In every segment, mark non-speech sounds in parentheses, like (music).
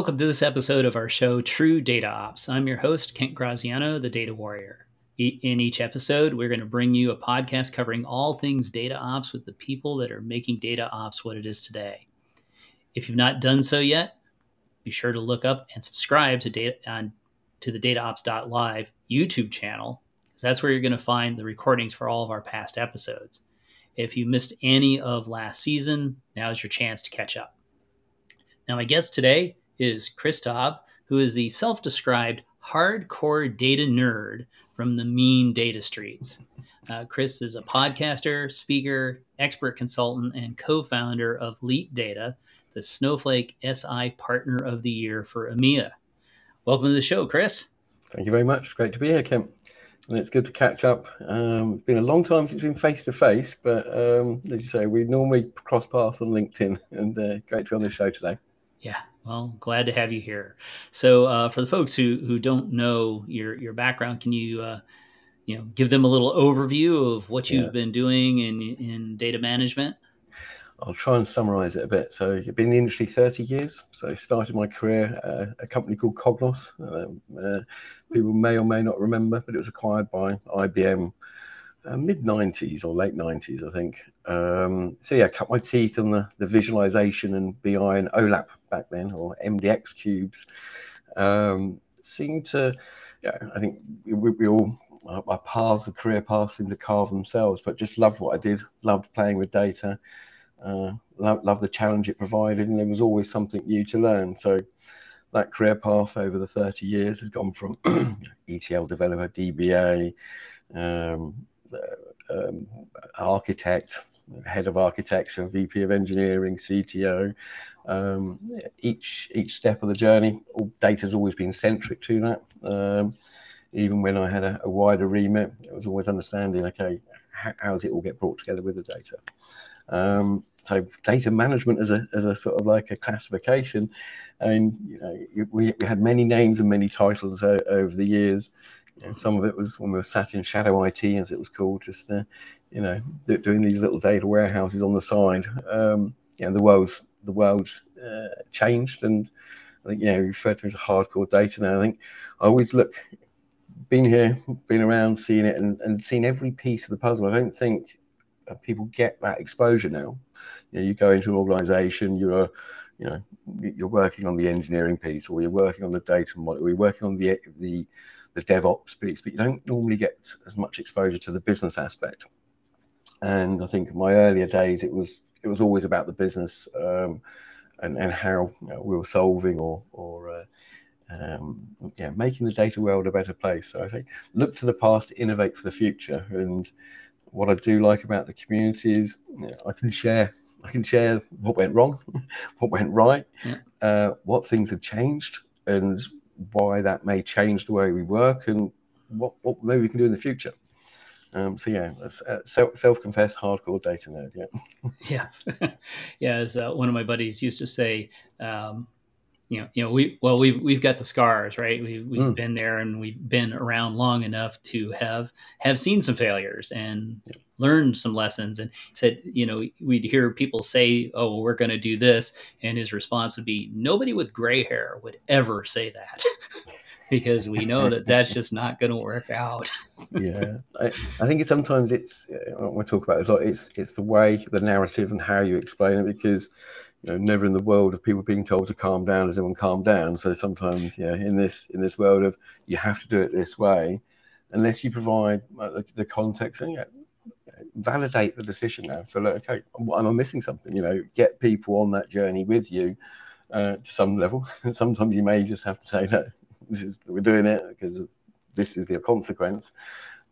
Welcome to this episode of our show, True Data Ops. I'm your host, Kent Graziano, the Data Warrior. In each episode, we're going to bring you a podcast covering all things data ops with the people that are making data ops what it is today. If you've not done so yet, be sure to look up and subscribe to data on to the dataops.live YouTube channel, because that's where you're going to find the recordings for all of our past episodes. If you missed any of last season, now's your chance to catch up. Now, my guest today is Chris Tabb, who is the self described hardcore data nerd from the mean data streets. Uh, Chris is a podcaster, speaker, expert consultant, and co founder of Leit Data, the Snowflake SI Partner of the Year for EMEA. Welcome to the show, Chris. Thank you very much. Great to be here, Kent. And it's good to catch up. Um, it's been a long time since we've been face to face, but um, as you say, we normally cross paths on LinkedIn, (laughs) and uh, great to be on the show today. Yeah, well, glad to have you here. So, uh, for the folks who who don't know your your background, can you uh, you know give them a little overview of what you've yeah. been doing in in data management? I'll try and summarize it a bit. So, I've been in the industry 30 years. So, I started my career at a company called Cognos. Um, uh, people may or may not remember, but it was acquired by IBM uh, mid 90s or late 90s, I think. Um, so yeah, cut my teeth on the, the visualization and BI and OLAP back then, or MDX cubes. Um, seemed to, yeah, I think we, we all, our, our paths, the career paths seemed to carve themselves, but just loved what I did, loved playing with data, uh, loved, loved the challenge it provided, and there was always something new to learn. So that career path over the 30 years has gone from (clears throat) ETL developer, DBA, um, um, architect, head of architecture, VP of engineering, CTO. Um, each each step of the journey, all has always been centric to that. Um, even when I had a, a, wider remit, it was always understanding, okay, how, how, does it all get brought together with the data? Um, so data management as a, as a sort of like a classification. I mean, you know, we, we had many names and many titles over the years. Some of it was when we were sat in shadow IT, as it was called, just uh, you know doing these little data warehouses on the side. Um, you know, the world's the world's uh, changed, and I think you know referred to as hardcore data now. I think I always look, been here, been around, seeing it, and, and seen every piece of the puzzle. I don't think uh, people get that exposure now. You know, you go into an organization, you're you know you're working on the engineering piece, or you're working on the data model, or you're working on the the the DevOps piece, but you don't normally get as much exposure to the business aspect. And I think in my earlier days, it was it was always about the business um, and and how you know, we were solving or or uh, um, yeah making the data world a better place. So I think look to the past, innovate for the future. And what I do like about the community is you know, I can share I can share what went wrong, (laughs) what went right, yeah. uh, what things have changed, and why that may change the way we work and what, what maybe we can do in the future. Um, so yeah, uh, self self confessed hardcore data nerd. Yeah, (laughs) yeah, (laughs) yeah. As uh, one of my buddies used to say, um, you know, you know, we well, we've we've got the scars, right? We, we've mm. been there and we've been around long enough to have have seen some failures and yeah. learned some lessons. And said, you know, we'd hear people say, "Oh, well, we're going to do this," and his response would be, "Nobody with gray hair would ever say that." (laughs) because we know that that's (laughs) just not going to work out. yeah, (laughs) I, I, think sometimes it's uh, we talk about it a lot. It's it's the way, the narrative, and how you explain it because you know, never in the world of people being told to calm down has anyone calmed down. So sometimes, yeah, in this in this world of you have to do it this way, unless you provide the, the, context and yeah, validate the decision now. So look, okay, am I missing something? You know, get people on that journey with you uh, to some level. (laughs) sometimes you may just have to say no, this is we're doing it because this is the consequence.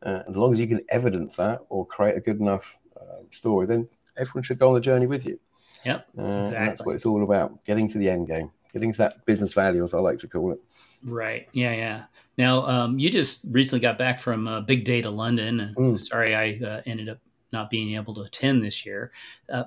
Uh, as long as you can evidence that or create a good enough uh, story, then everyone should go on the journey with you. Yep. Uh, exactly. that's what it's all about getting to the end game, getting to that business value, as I like to call it. Right. Yeah. Yeah. Now, um, you just recently got back from uh, Big Data London. Mm. Sorry, I uh, ended up not being able to attend this year. Uh,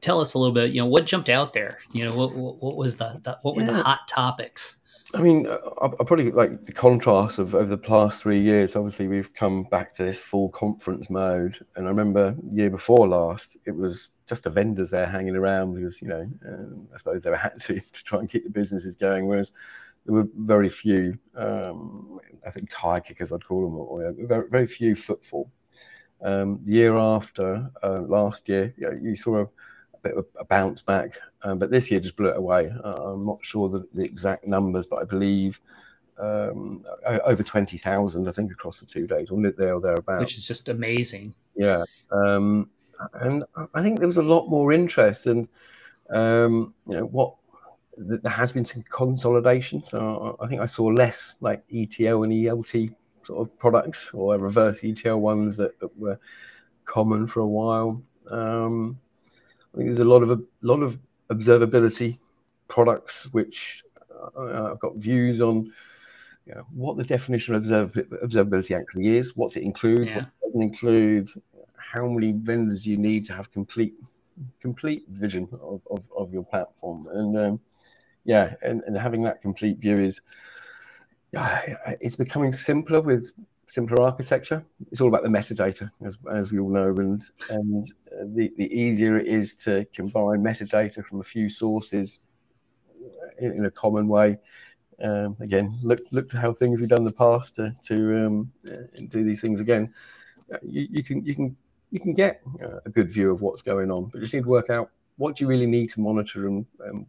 tell us a little bit. You know, what jumped out there? You know, what, what, what was the, the what were the hot topics? I mean, I, I probably like the contrast of over the past three years. Obviously, we've come back to this full conference mode, and I remember year before last, it was just the vendors there hanging around because you know um, I suppose they were had to (laughs) to try and keep the businesses going. Whereas there were very few, um, I think tire kickers I'd call them, or, very, very few footfall. Um, the year after, uh, last year, you, know, you saw a, a, bit of a bounce back, um, but this year just blew it away. Uh, I'm not sure the, the, exact numbers, but I believe um, over 20,000, I think, across the two days, or there or thereabouts. Which is just amazing. Yeah. Um, and I think there was a lot more interest, and um, you know what there has been some consolidation. So I think I saw less like ETL and ELT sort of products or reverse ETL ones that, that were common for a while. Um, I think there's a lot of a lot of observability products which uh, I've got views on. You know, what the definition of observability actually is, what's it include, yeah. what doesn't include, how many vendors you need to have complete complete vision of, of, of your platform. And um, yeah, and, and having that complete view is yeah, it's becoming simpler with simpler architecture. It's all about the metadata, as, as we all know, and and the, the easier it is to combine metadata from a few sources in, in a common way. Um, again, look look to how things we've done in the past to to um, do these things again. You, you can you can you can get a good view of what's going on, but you just need to work out what do you really need to monitor and, and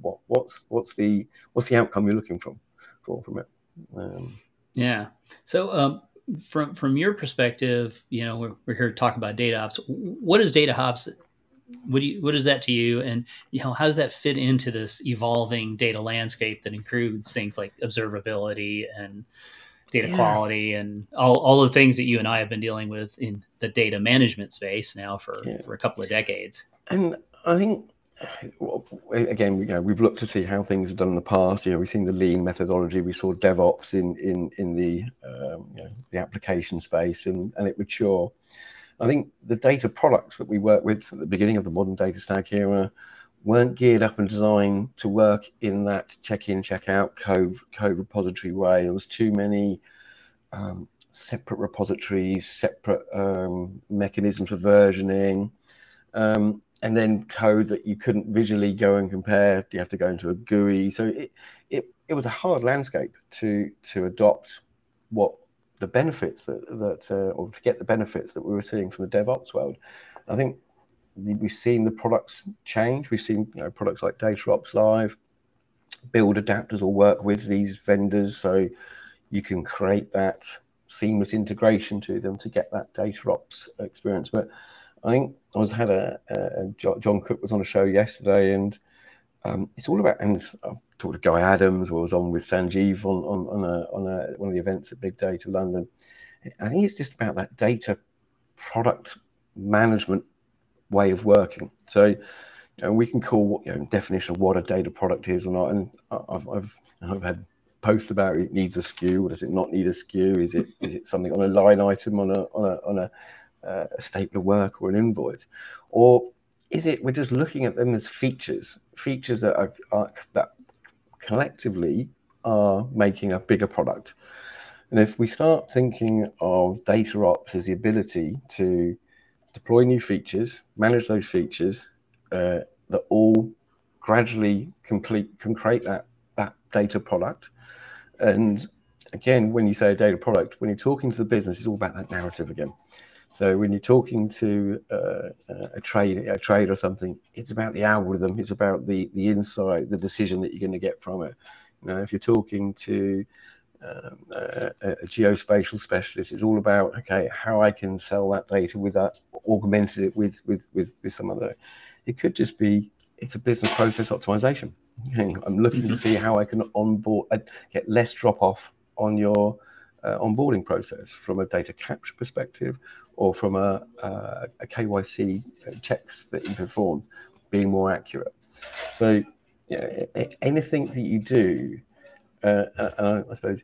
what what's what's the what's the outcome you're looking from for from it. Um, yeah. So um, from from your perspective, you know, we're, we're here to talk about data ops. What is data ops? What do you, what is that to you? And you know, how does that fit into this evolving data landscape that includes things like observability and data yeah. quality and all, all the things that you and I have been dealing with in the data management space now for, yeah. for a couple of decades. And I think again, you know, we've looked to see how things are done in the past. You know, we've seen the lean methodology. We saw DevOps in in in the um, you know, the application space, and and it mature. I think the data products that we work with at the beginning of the modern data stack era weren't geared up and designed to work in that check-in, check-out code code repository way. There was too many um, separate repositories, separate um, mechanisms for versioning. Um, and then code that you couldn't visually go and compare. You have to go into a GUI. So it, it, it was a hard landscape to to adopt what the benefits that that uh, or to get the benefits that we were seeing from the DevOps world. I think we've seen the products change. We've seen you know, products like DataOps Live, build adapters or work with these vendors, so you can create that seamless integration to them to get that DataOps experience. But I think I was had a, a, John Cook was on a show yesterday, and um, it's all about. And I've talked to Guy Adams, was on with Sanjeev on on, on, a, on a, one of the events at Big Data London. I think it's just about that data product management way of working. So, you know, we can call you know definition of what a data product is or not. And I've I've, I've had posts about it needs a SKU or does it not need a SKU? Is it is it something on a line item on a on a on a uh, a statement of work or an invoice, or is it we're just looking at them as features, features that are, are that collectively are making a bigger product. And if we start thinking of data ops as the ability to deploy new features, manage those features, uh, that all gradually complete can create that that data product. And again, when you say a data product, when you're talking to the business, it's all about that narrative again. So when you're talking to uh, a trade, a trade or something, it's about the algorithm. It's about the the insight, the decision that you're going to get from it. You know, if you're talking to um, a, a, geospatial specialist, it's all about okay, how I can sell that data with that, augmented it with with with, with some other. It could just be it's a business process optimization. I'm looking mm-hmm. to see how I can onboard, uh, get less drop off on your uh, onboarding process from a data capture perspective or from a, a, a KYC checks that you perform being more accurate. So, yeah, anything that you do, uh, uh, I suppose,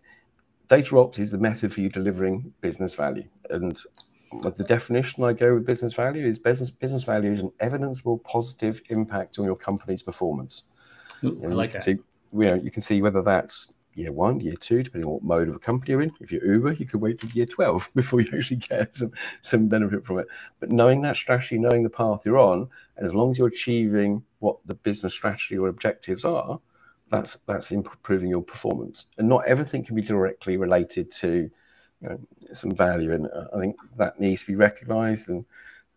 data ops is the method for you delivering business value. And the definition I go with business value is business business value is an evidenceable positive impact on your company's performance. Ooh, I like that. See, you, know, you can see whether that's year one, year two, depending on what mode of a company you're in. If you're Uber, you could wait till year 12 (laughs) before you actually get some, some benefit from it. But knowing that strategy, knowing the path you're on, and as long as you're achieving what the business strategy or objectives are, that's that's improving your performance. And not everything can be directly related to you know, some value. And uh, I think that needs to be recognized. And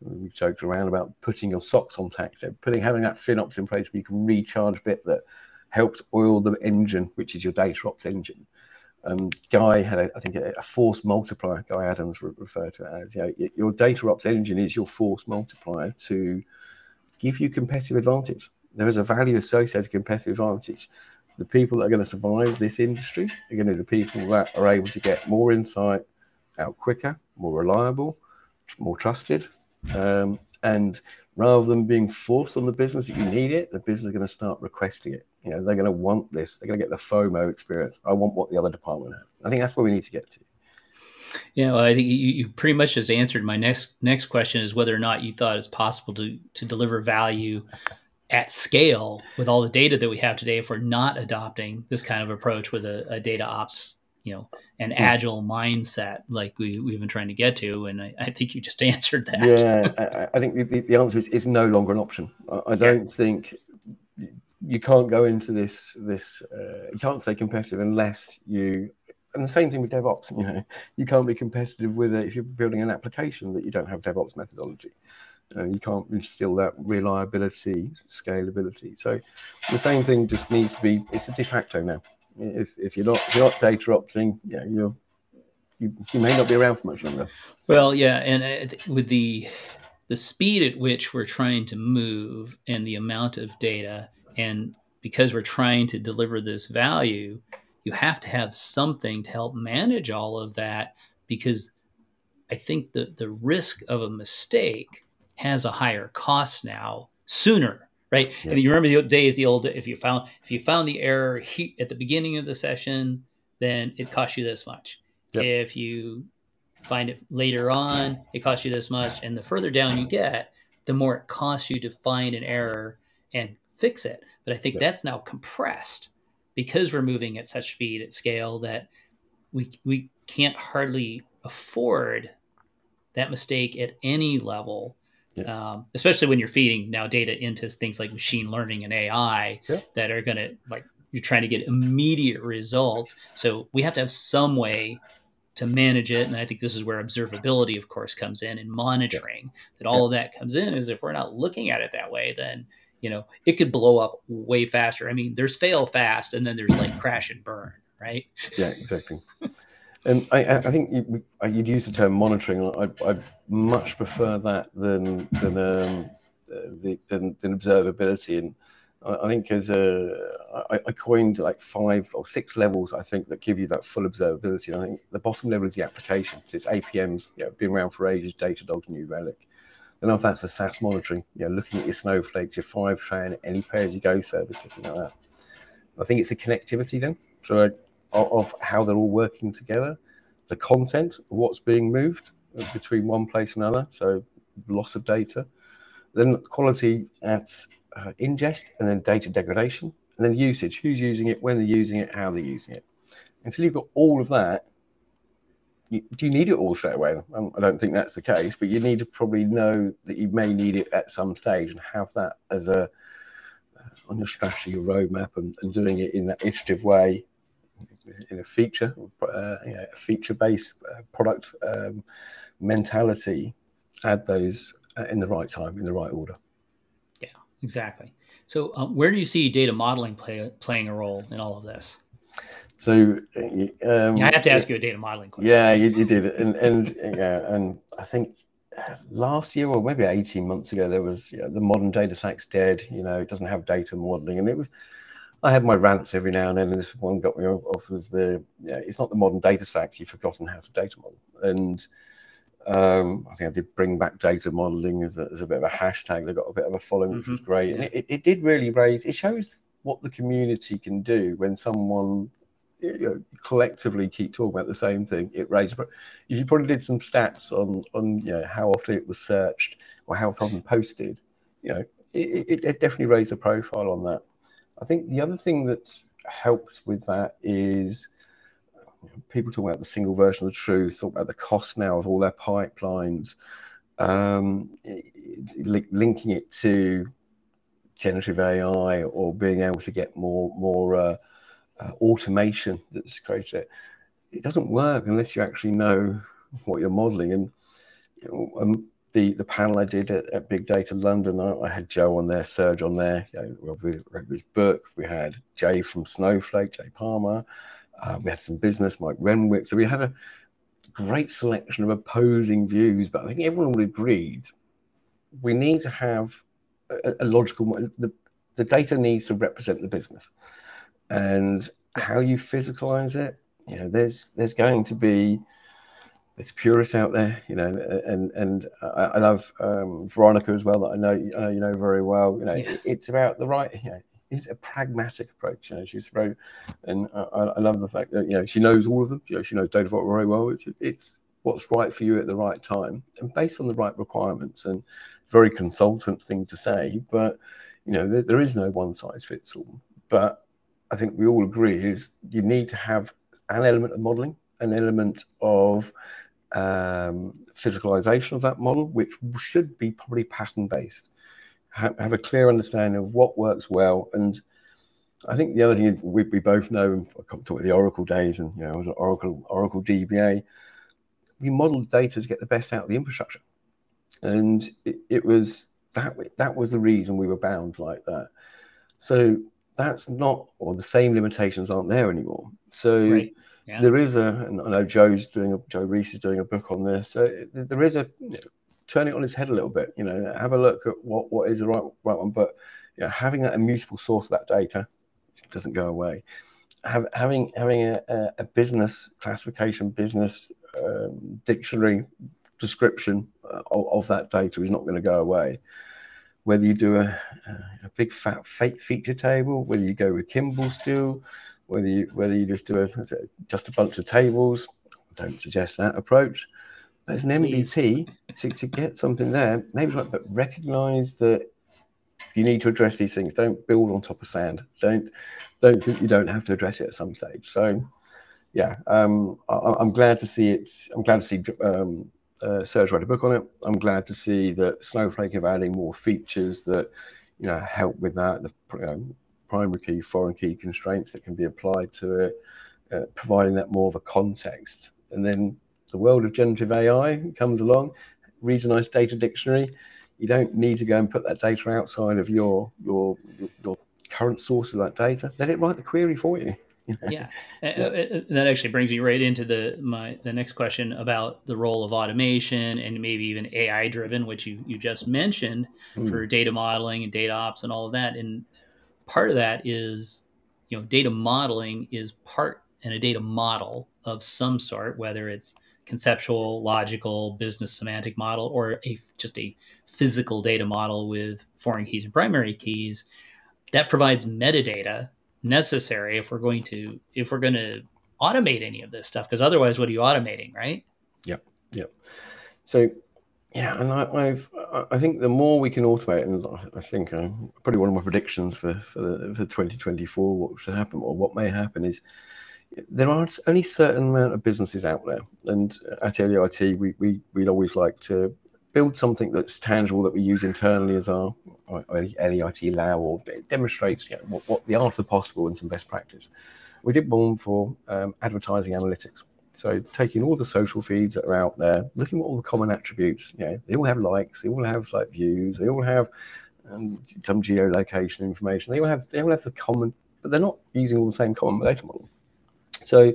we joked around about putting your socks on tax, putting having that FinOps in place where you can recharge a bit that helps oil the engine, which is your data ops engine. Um, Guy had, a, I think, a, a, force multiplier. Guy Adams re- referred to it as, you know, your data ops engine is your force multiplier to give you competitive advantage. There is a value associated competitive advantage. The people that are going to survive this industry are going to be the people that are able to get more insight out quicker, more reliable, more trusted, um, and rather than being forced on the business that you need it, the business is going to start requesting it. You know, they're going to want this. They're going to get the FOMO experience. I want what the other department has. I think that's where we need to get to. Yeah, well, I think you, you pretty much just answered my next next question is whether or not you thought it's possible to to deliver value at scale with all the data that we have today if we're not adopting this kind of approach with a, a data ops you know an mm. agile mindset like we, we've been trying to get to and I, I think you just (laughs) answered that yeah I, I think the, the, answer is it's no longer an option I, I don't yeah. think you can't go into this this uh, you can't stay competitive unless you and the same thing with DevOps. (laughs) You know, you can't be competitive with it if you're building an application that you don't have DevOps methodology. Uh, you can't instill that reliability, scalability. So the same thing just needs to be. It's a de facto now. If, if you're not if you're not data opting, yeah, you're you, you may not be around for much longer. Well, yeah, and uh, with the the speed at which we're trying to move and the amount of data, and because we're trying to deliver this value, you have to have something to help manage all of that. Because I think the the risk of a mistake has a higher cost now sooner right? Yeah. And you remember the days, the old if you found if you found the error at the beginning of the session, then it costs you this much. Yep. If you find it later on, it costs you this much, and the further down you get, the more it costs you to find an error and fix it. But I think yep. that's now compressed because we're moving at such speed at scale that we we can't hardly afford that mistake at any level yeah. Um, especially when you're feeding now data into things like machine learning and AI yeah. that are going to like you're trying to get immediate results. So we have to have some way to manage it, and I think this is where observability, of course, comes in and monitoring. Yeah. That all of that comes in is if we're not looking at it that way, then you know it could blow up way faster. I mean, there's fail fast, and then there's like crash and burn, right? Yeah, exactly. (laughs) And I, I think you, would use the term monitoring. I, I much prefer that than than, um, the, than, than observability. And I, I think as a, I, I coined like five or six levels. I think that give you that full observability. And I think the bottom level is the application. So it's APMs. You know, been around for ages. Datadog, New Relic. Then after that's the SaaS monitoring. You know, looking at your snowflakes, your Fivetran, any pay as you go service, looking at that. I think it's the connectivity then. So of, how they're all working together, the content, what's being moved between one place and another, so loss of data, then quality at uh, ingest, and then data degradation, and then usage, who's using it, when they're using it, how they're using it. Until you've got all of that, you, do you need it all straight away? Um, I don't think that's the case, but you need to probably know that you may need it at some stage and have that as a uh, on your strategy, your roadmap, and, and doing it in that iterative way in a feature, uh, you know, a feature-based uh, product um, mentality, add those uh, in the right time, in the right order. Yeah, exactly. So, um, where do you see data modeling play, playing a role in all of this? So, um, yeah, I have to ask you a data modeling question. Yeah, you, you did, and and yeah, and I think last year or maybe 18 months ago there was you know, the modern data stack's dead you know it doesn't have data modeling and it was I had my rants every now and then, and this one got me off was the yeah, it's not the modern data stacks. You've forgotten how to data model, and um, I think I did bring back data modeling as a, as a bit of a hashtag. They got a bit of a following, mm-hmm. which was mm-hmm. great, and it, it did really raise. It shows what the community can do when someone you know, collectively keep talking about the same thing. It raises. But if you probably did some stats on on you know how often it was searched or how often posted, you know, it, it, it definitely raised a profile on that. I think the other thing that helped with that is people talk about the single version of the truth, talk about the cost now of all their pipelines, um, li- linking it to generative AI or being able to get more more uh, uh, automation that's created. It. it doesn't work unless you actually know what you're modeling. And you know, um, the the panel I did at, at Big Data London, I, I, had Joe on there, Serge on there. You know, we read his book. We had Jay from Snowflake, Jay Palmer. Uh, we had some business, Mike Renwick. So we had a great selection of opposing views, but I think everyone would agreed we need to have a, a logical. The, the data needs to represent the business, and how you physicalize it. You know, there's there's going to be there's purists out there, you know, and and I, I love um, Veronica as well that I know, I know you know very well. You know, yeah. it's about the right. You know, it's a pragmatic approach. You know, she's very, and I, I, love the fact that you know she knows all of them. You know, she knows data very well. It's, it's what's right for you at the right time and based on the right requirements. And very consultant thing to say, but you know, there, there is no one size fits all. But I think we all agree is you need to have an element of modeling, an element of um, physicalization of that model, which should be probably pattern based. Have, have, a clear understanding of what works well. And I think the other thing we, we both know, I come talk with the Oracle days, and you know, I was an Oracle Oracle DBA. We modeled data to get the best out of the infrastructure, and it, it was that that was the reason we were bound like that. So that's not, or the same limitations aren't there anymore. So. Right yeah. There is a, and I know Joe's doing a, Joe Reis is doing a book on this. So there is a, you know, turn it on its head a little bit. You know, have a look at what what is the right right one. But you know, having that immutable source of that data doesn't go away. Have, having having a, a, business classification, business um, dictionary description uh, of, of, that data is not going to go away. Whether you do a, a big fat fake feature table, whether you go with Kimball still, whether you whether you just do a, just a bunch of tables. Don't suggest that approach. But as an MDT, to, to get something there, maybe right, but recognize that you need to address these things. Don't build on top of sand. Don't don't think you don't have to address it at some stage. So, yeah, um, I, am glad to see it. I'm glad to see um, uh, Serge write a book on it. I'm glad to see that Snowflake are adding more features that you know help with that. The you know, primary key, foreign key constraints that can be applied to it, uh, providing that more of a context. And then the world of generative AI comes along, reads a nice data dictionary. You don't need to go and put that data outside of your your your current source of that data. Let it write the query for you. (laughs) yeah. yeah. Uh, uh, that actually brings me right into the my the next question about the role of automation and maybe even AI driven, which you you just mentioned mm. for data modeling and data ops and all of that. And part of that is you know data modeling is part and a data model of some sort whether it's conceptual logical business semantic model or a just a physical data model with foreign keys and primary keys that provides metadata necessary if we're going to if we're going to automate any of this stuff because otherwise what are you automating right? Yep yep. So yeah, and I, have I think the more we can automate, and I think probably one of my predictions for for, the, for 2024, what should happen or what may happen is there are only certain amount of businesses out there, and at LEIT we we we'd always like to build something that's tangible that we use internally as our, our LEIT lab or demonstrates you know, what, what, the art of the possible and some best practice. We did one for um, advertising analytics. So taking all the social feeds that are out there, looking at all the common attributes. Know, they all have likes, they all have like views, they all have um, some geolocation information. They all have they all have the common, but they're not using all the same common data model. So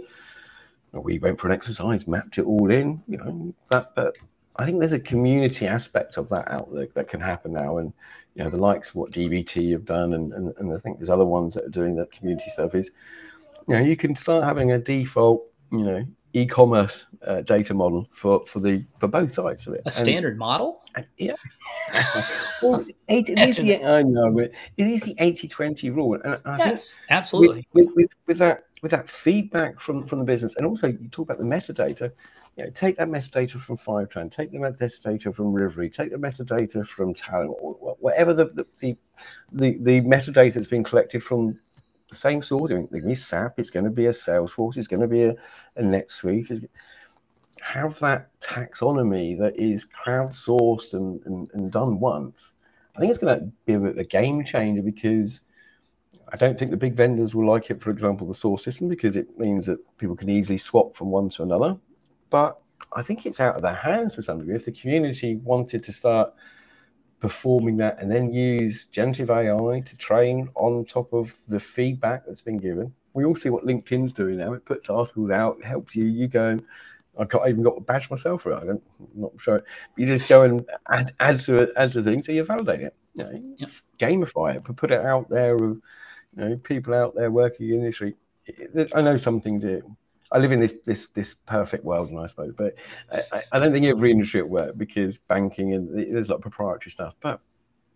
we went for an exercise, mapped it all in. You know that, but I think there's a community aspect of that out there that can happen now, and you know the likes of what DBT have done, and, and, and I think there's other ones that are doing that community stuff. Is you know you can start having a default you know e-commerce uh, data model for for the for both sides of it. A standard model? And, yeah. (laughs) well, it, it is the I know, it is the 80-20 rule. And I yes, absolutely. With, with, with, with, that with that feedback from from the business, and also you talk about the metadata. You know, take that metadata from Fivetran, take the metadata from Rivery, take the metadata from Talend, whatever the the, the the, the metadata that's been collected from the same sort. They're going to be SAP. It's going to be a Salesforce. It's going to be a, a NetSuite. have that taxonomy that is crowdsourced and, and, and done once. I think it's going to be a, a game changer because I don't think the big vendors will like it. For example, the source system because it means that people can easily swap from one to another. But I think it's out of their hands to some degree. If the community wanted to start performing that and then use generative AI to train on top of the feedback that's been given. We all see what LinkedIn's doing now. It puts articles out, helps you. You go and I got even got a badge myself for it. I'm not sure. You just go and add add to it, add to things, so you validate it. You know, yep. gamify it, but put it out there of you know people out there working in the industry. I know some things here I live in this this this perfect world, and I suppose, but I, I don't think every industry at work because banking and there's a lot of proprietary stuff, but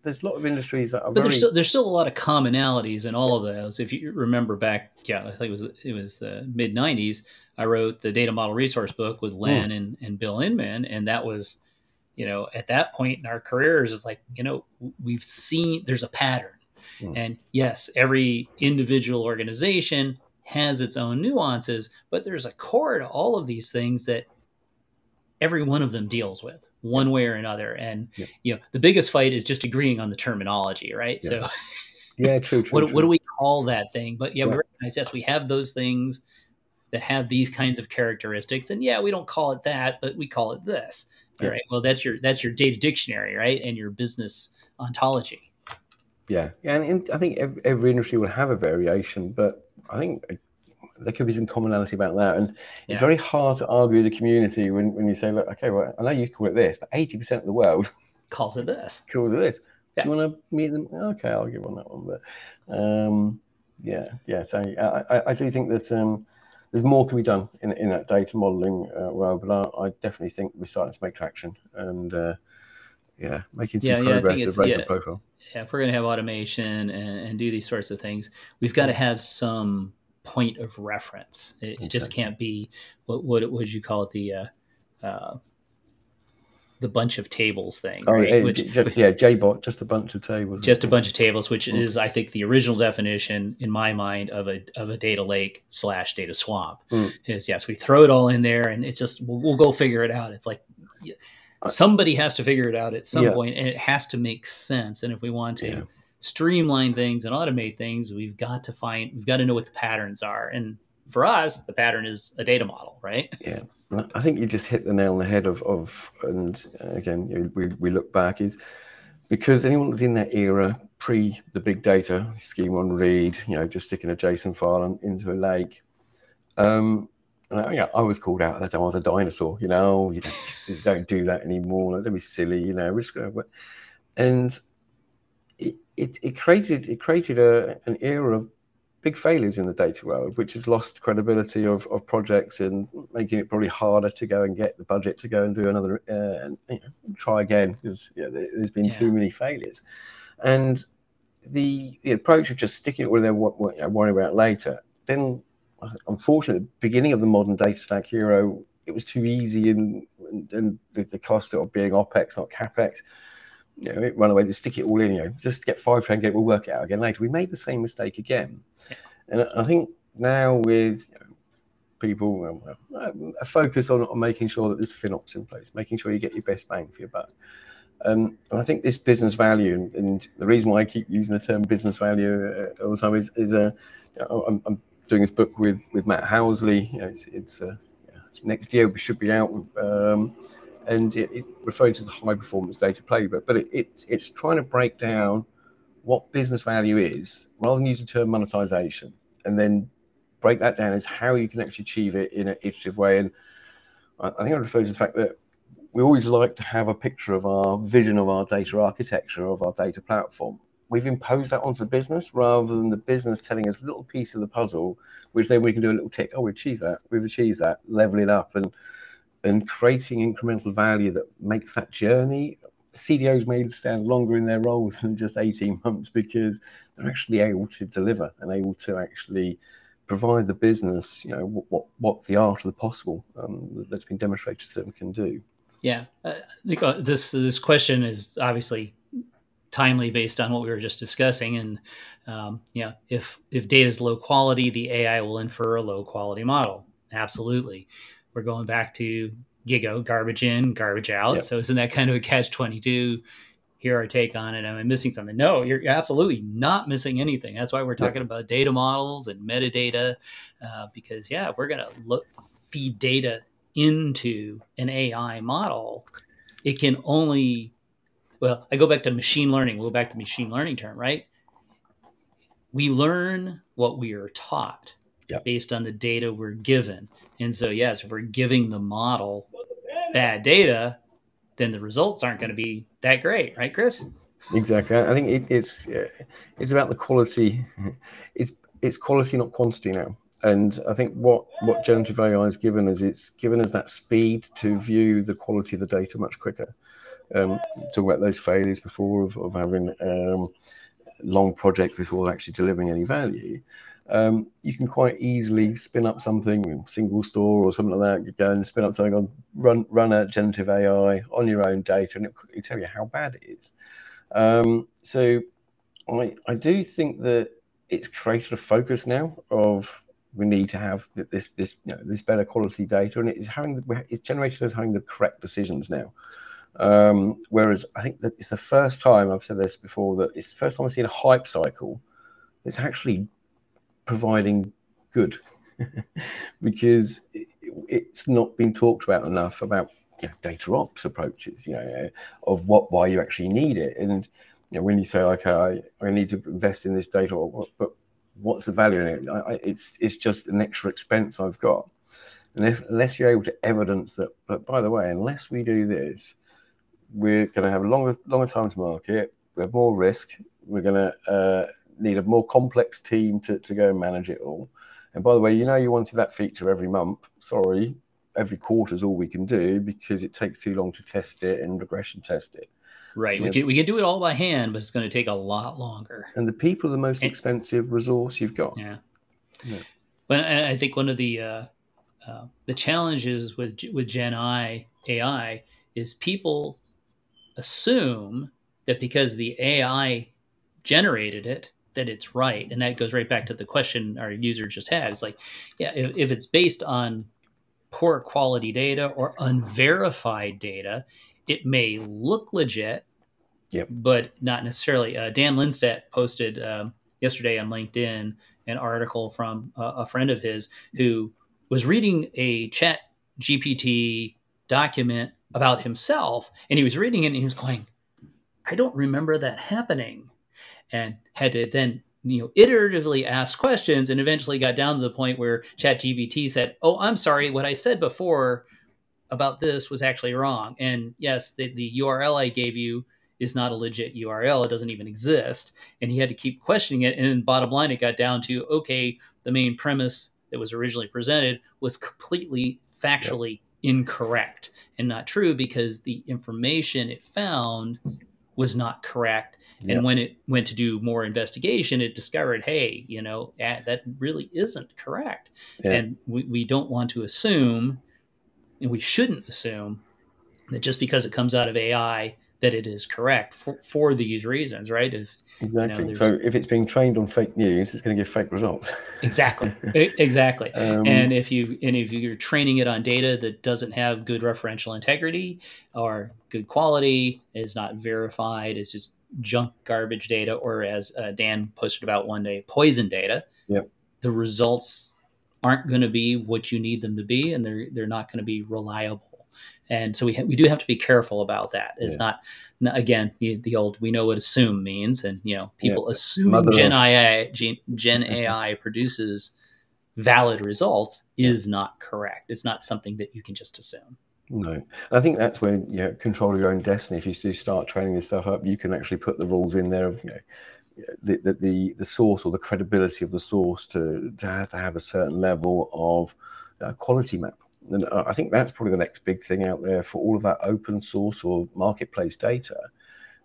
there's a lot of industries that are. But very... there's still there's still a lot of commonalities in all of those. If you remember back, yeah, I think it was it was the mid '90s. I wrote the data model resource book with Len mm. and, and Bill Inmon, and that was, you know, at that point in our careers, it's like you know we've seen there's a pattern, mm. and yes, every individual organization has its own nuances, but there's a core to all of these things that every one of them deals with one way or another. And yeah. you know, the biggest fight is just agreeing on the terminology, right? Yeah. So (laughs) yeah, true, true, what, true. what do we call that thing? But yeah, we recognize yes, we have those things that have these kinds of characteristics. And yeah, we don't call it that, but we call it this. All right. Well, that's your that's your data dictionary, right? And your business ontology. Yeah, yeah, and in, I think every, every, industry will have a variation, but I think there could be some commonality about that. And yeah. it's very hard to argue the community when, when you say, look, okay, well, I know you call it this, but 80% of the world (laughs) calls it this. Calls it this. Yeah. Do you want to meet them? Okay, I'll give on that one. But um, yeah, yeah. So I, I, I do think that um, there's more can be done in, in that data modeling uh, world, but I, I, definitely think we're starting to make traction and uh, yeah, making some yeah, progress yeah, of raising yeah, profile. Yeah, if we're going to have automation and, and do these sorts of things, we've got to have some point of reference. It, it just can't be what what would you call it the uh, uh, the bunch of tables thing. Oh, right? which, yeah, JBot, just a bunch of tables. Just a bunch of tables, which mm. is, I think, the original definition in my mind of a of a data lake slash data swamp. Mm. Is yes, we throw it all in there, and it's just we'll, we'll go figure it out. It's like somebody has to figure it out at some yeah. point, and it has to make sense. And if we want to. Yeah streamline things and automate things, we've got to find, we've got to know what the patterns are. And for us, the pattern is a data model, right? Yeah. I think you just hit the nail on the head of, of and again, we, we look back is because anyone that's in that era, pre the big data, schema on read, you know, just sticking a JSON file into a lake. Um, yeah, I was called out at that time. I was a dinosaur, you know. You don't, (laughs) you don't do that anymore. Don't be silly, you know. We're just going to, and it, it created it created a, an era of big failures in the data world, which has lost credibility of, of projects and making it probably harder to go and get the budget to go and do another uh, and you know, try again because yeah, there's been yeah. too many failures. And the the approach of just sticking it where they're worrying about later, then unfortunately, the beginning of the modern data stack hero, it was too easy and and the, the cost of being opex, not capex you know, run away, just stick it all in, you know, just get Fivetran, get we'll work it out again later. We made the same mistake again. Yeah. And I think now with you know, people, a focus on, on making sure that there's FinOps in place, making sure you get your best bang for your buck. Um, and I think this business value, and, and, the reason why I keep using the term business value uh, all the time is, is uh, I'm, I'm, doing this book with, with Matt Housley. You know, it's, it's uh, next year we should be out. Um, and it, it referring to the high performance data playbook, but it, it, it's trying to break down what business value is rather than use the term monetization and then break that down as how you can actually achieve it in an iterative way. And I, I think I refer to the fact that we always like to have a picture of our vision of our data architecture, of our data platform. We've imposed that onto the business rather than the business telling us a little piece of the puzzle, which then we can do a little tick. Oh, we achieved that. We've achieved that. Level it up and and creating incremental value that makes that journey. CDOs may stand longer in their roles than just 18 (laughs) months because they're actually able to deliver and able to actually provide the business, you know, what what, what the art of the possible um, that's been demonstrated to them can do. Yeah, uh, this this question is obviously timely based on what we were just discussing. And um, yeah, if if data is low quality, the AI will infer a low quality model. Absolutely, we're going back to Gigo, garbage in, garbage out. Yep. So isn't that kind of a catch twenty two? Here our take on it. Am I missing something? No, you're absolutely not missing anything. That's why we're talking yep. about data models and metadata, uh, because yeah, we're gonna look feed data into an AI model, it can only well, I go back to machine learning. We'll go back to machine learning term, right? We learn what we are taught yep. based on the data we're given. And so, yes, if we're giving the model bad data, then the results aren't going to be that great, right, Chris? Exactly. I think it, it's it's about the quality. It's it's quality, not quantity now. And I think what what generative AI has given us, it's given us that speed to view the quality of the data much quicker um, talk about those failures before of, of having um, long projects before actually delivering any value. Um, you can quite easily spin up something, SingleStore or something like that. You go and spin up something on run run a generative AI on your own data, and it quickly tell you how bad it is. Um, so, I I do think that it's created a focus now of we need to have this this you know, this better quality data, and it's having it's generated as having the correct decisions now. Um, whereas I think that it's the first time I've said this before that it's the first time I've seen a hype cycle that's actually providing good (laughs) because it's not been talked about enough about you know, data ops approaches, you know, of what why you actually need it. And you know, when you say, okay, I, I need to invest in this data, but what's the value in it? I, it's it's just an extra expense I've got. And if, unless you're able to evidence that, but by the way, unless we do this, we're going to have a longer longer time to market. We have more risk. We're going to uh, need a more complex team to, to go and manage it all. And by the way, you know you wanted that feature every month. Sorry, every quarter is all we can do because it takes too long to test it and regression test it. Right. we can we can do it all by hand, but it's going to take a lot longer. And the people are the most and, expensive resource you've got. Yeah. yeah. But I think one of the uh, uh, the challenges with with Gen I AI is people assume that because the AI generated it, that it's right. And that goes right back to the question our user just had. It's like, yeah, if, if it's based on poor quality data or unverified data, it may look legit, yep. but not necessarily. Uh, Dan Linstedt posted um, yesterday on LinkedIn an article from a, a friend of his who was reading a chat GPT document about himself and he was reading it and he was going i don't remember that happening and had to then you know iteratively ask questions and eventually got down to the point where ChatGPT said oh i'm sorry what i said before about this was actually wrong and yes the, the url i gave you is not a legit url it doesn't even exist and he had to keep questioning it and bottom line it got down to okay the main premise that was originally presented was completely factually yep. incorrect and not true because the information it found was not correct. And when it went to do more investigation, it discovered, hey, you know, that really isn't correct. Yeah. And we, we don't want to assume, and we shouldn't assume, that just because it comes out of AI that it is correct for, for these reasons, right? If exactly. You know, so if it's being trained on fake news, it's going to give fake results. exactly. (laughs) exactly. Um, and if you and if you're training it on data that doesn't have good referential integrity or good quality, is not verified, is just junk garbage data, or as uh, Dan posted about one day, poison data. Yep. The results aren't going to be what you need them to be, and they're they're not going to be reliable and so we ha- we do have to be careful about that. It's yeah. not, not, again the, the, old we know what assume means, and you know people yeah. assume Gen AI Gen, Gen AI (laughs) produces valid results is not correct. It's not something that you can just assume. No, I think that's when you know, control your own destiny. If you do start training this stuff up, you can actually put the rules in there of you know the, the, the, the source or the credibility of the source to, to have to have a certain level of uh, quality map and I think that's probably the next big thing out there for all of that open source or marketplace data.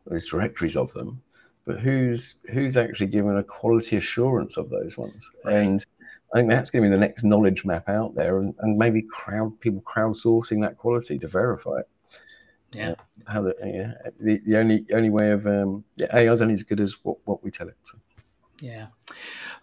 There's directories of them, but who's who's actually given a quality assurance of those ones? And I think that's going to be the next knowledge map out there, and, and maybe crowd people crowdsourcing that quality to verify it. Yeah. Uh, how the, yeah, the the only only way of um, yeah, AI is only as good as what, what we tell it. So. Yeah.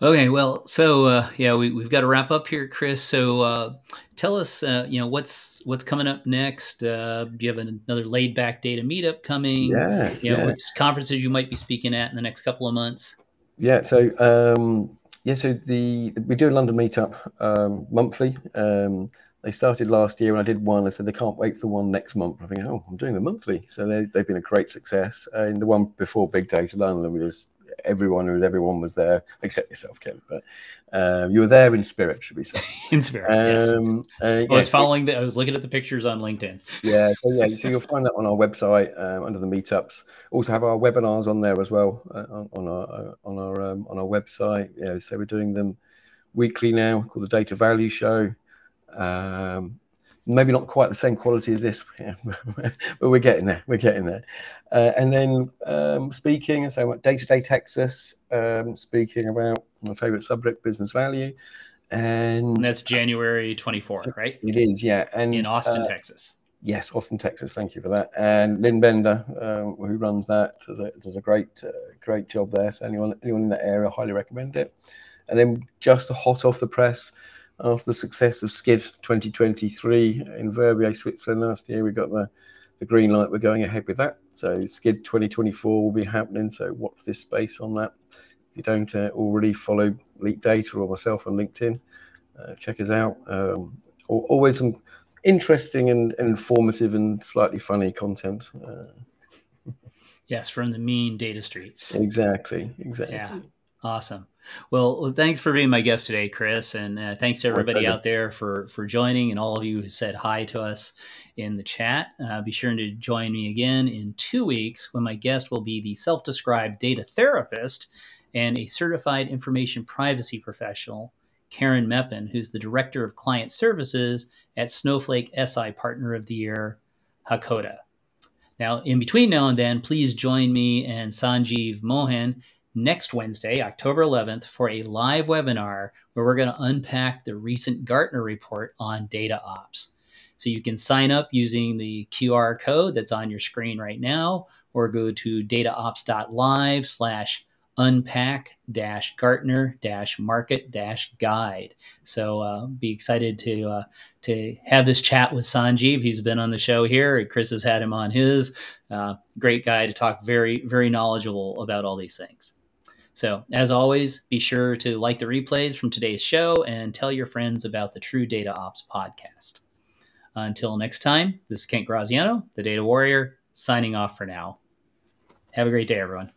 Okay. Well, so uh, yeah, we, we've got to wrap up here, Chris. So uh, tell us, uh, you know, what's what's coming up next? Uh, do you have another laid back data meetup coming? Yeah. You know, yeah. conferences you might be speaking at in the next couple of months? Yeah. So um, yeah, so the we do a London meetup um, monthly. Um, they started last year, and I did one. I said they can't wait for the one next month. I think, oh, I'm doing the monthly, so they, they've been a great success. Uh, in the one before Big Data London, we just everyone who everyone was there except yourself, Kent. But um, you were there in spirit, should we say? (laughs) in spirit. Um, yes. Uh, I was following the. I was looking at the pictures on LinkedIn. Yeah, so yeah. So you'll find that on our website um, under the meetups. Also have our webinars on there as well uh, on, on, our uh, on our um, on our website. Yeah, so we're doing them weekly now, called the Data Value Show. Um, maybe not quite the same quality as this, (laughs) but we're getting there. We're getting there. Uh, and then um, speaking, so Data Day Texas, um, speaking about my favorite subject, business value. And, and that's January 24th, right? It is, yeah. And in Austin, uh, Texas. Yes, Austin, Texas. Thank you for that. And Lynn Bender, um, who runs that, does a, does a great, uh, great job there. So anyone, anyone in that area, highly recommend it. And then just hot off the press, after the success of Skid 2023 in Verbier, Switzerland last year, we got the, the green light. We're going ahead with that. So Skid 2024 will be happening. So watch this space on that. If you don't uh, already follow Leit Data or myself on LinkedIn, uh, check us out. Um, always some interesting and, and, informative and slightly funny content. Uh, yes, from the mean data streets. Exactly. Exactly. Yeah. Awesome. Well, thanks for being my guest today, Chris, and uh, thanks to everybody out there for for joining, and all of you who said hi to us in the chat. Uh, be sure to join me again in two weeks when my guest will be the self-described data therapist and a certified information privacy professional, Karen Meppen, who's the director of client services at Snowflake SI Partner of the Year, Hakkoda. Now, in between now and then, please join me and Sanjeev Mohan next Wednesday, October 11th, for a live webinar where we're going to unpack the recent Gartner report on data ops. So you can sign up using the QR code that's on your screen right now, or go to dataops.live slash unpack dash Gartner dash market dash guide. So uh, be excited to uh, to have this chat with Sanjeev. He's been on the show here. Chris has had him on his. Uh, great guy to talk. Very very knowledgeable about all these things. So, as always, be sure to like the replays from today's show and tell your friends about the True Data Ops podcast. Until next time, this is Kent Graziano, the Data Warrior, signing off for now. Have a great day, everyone.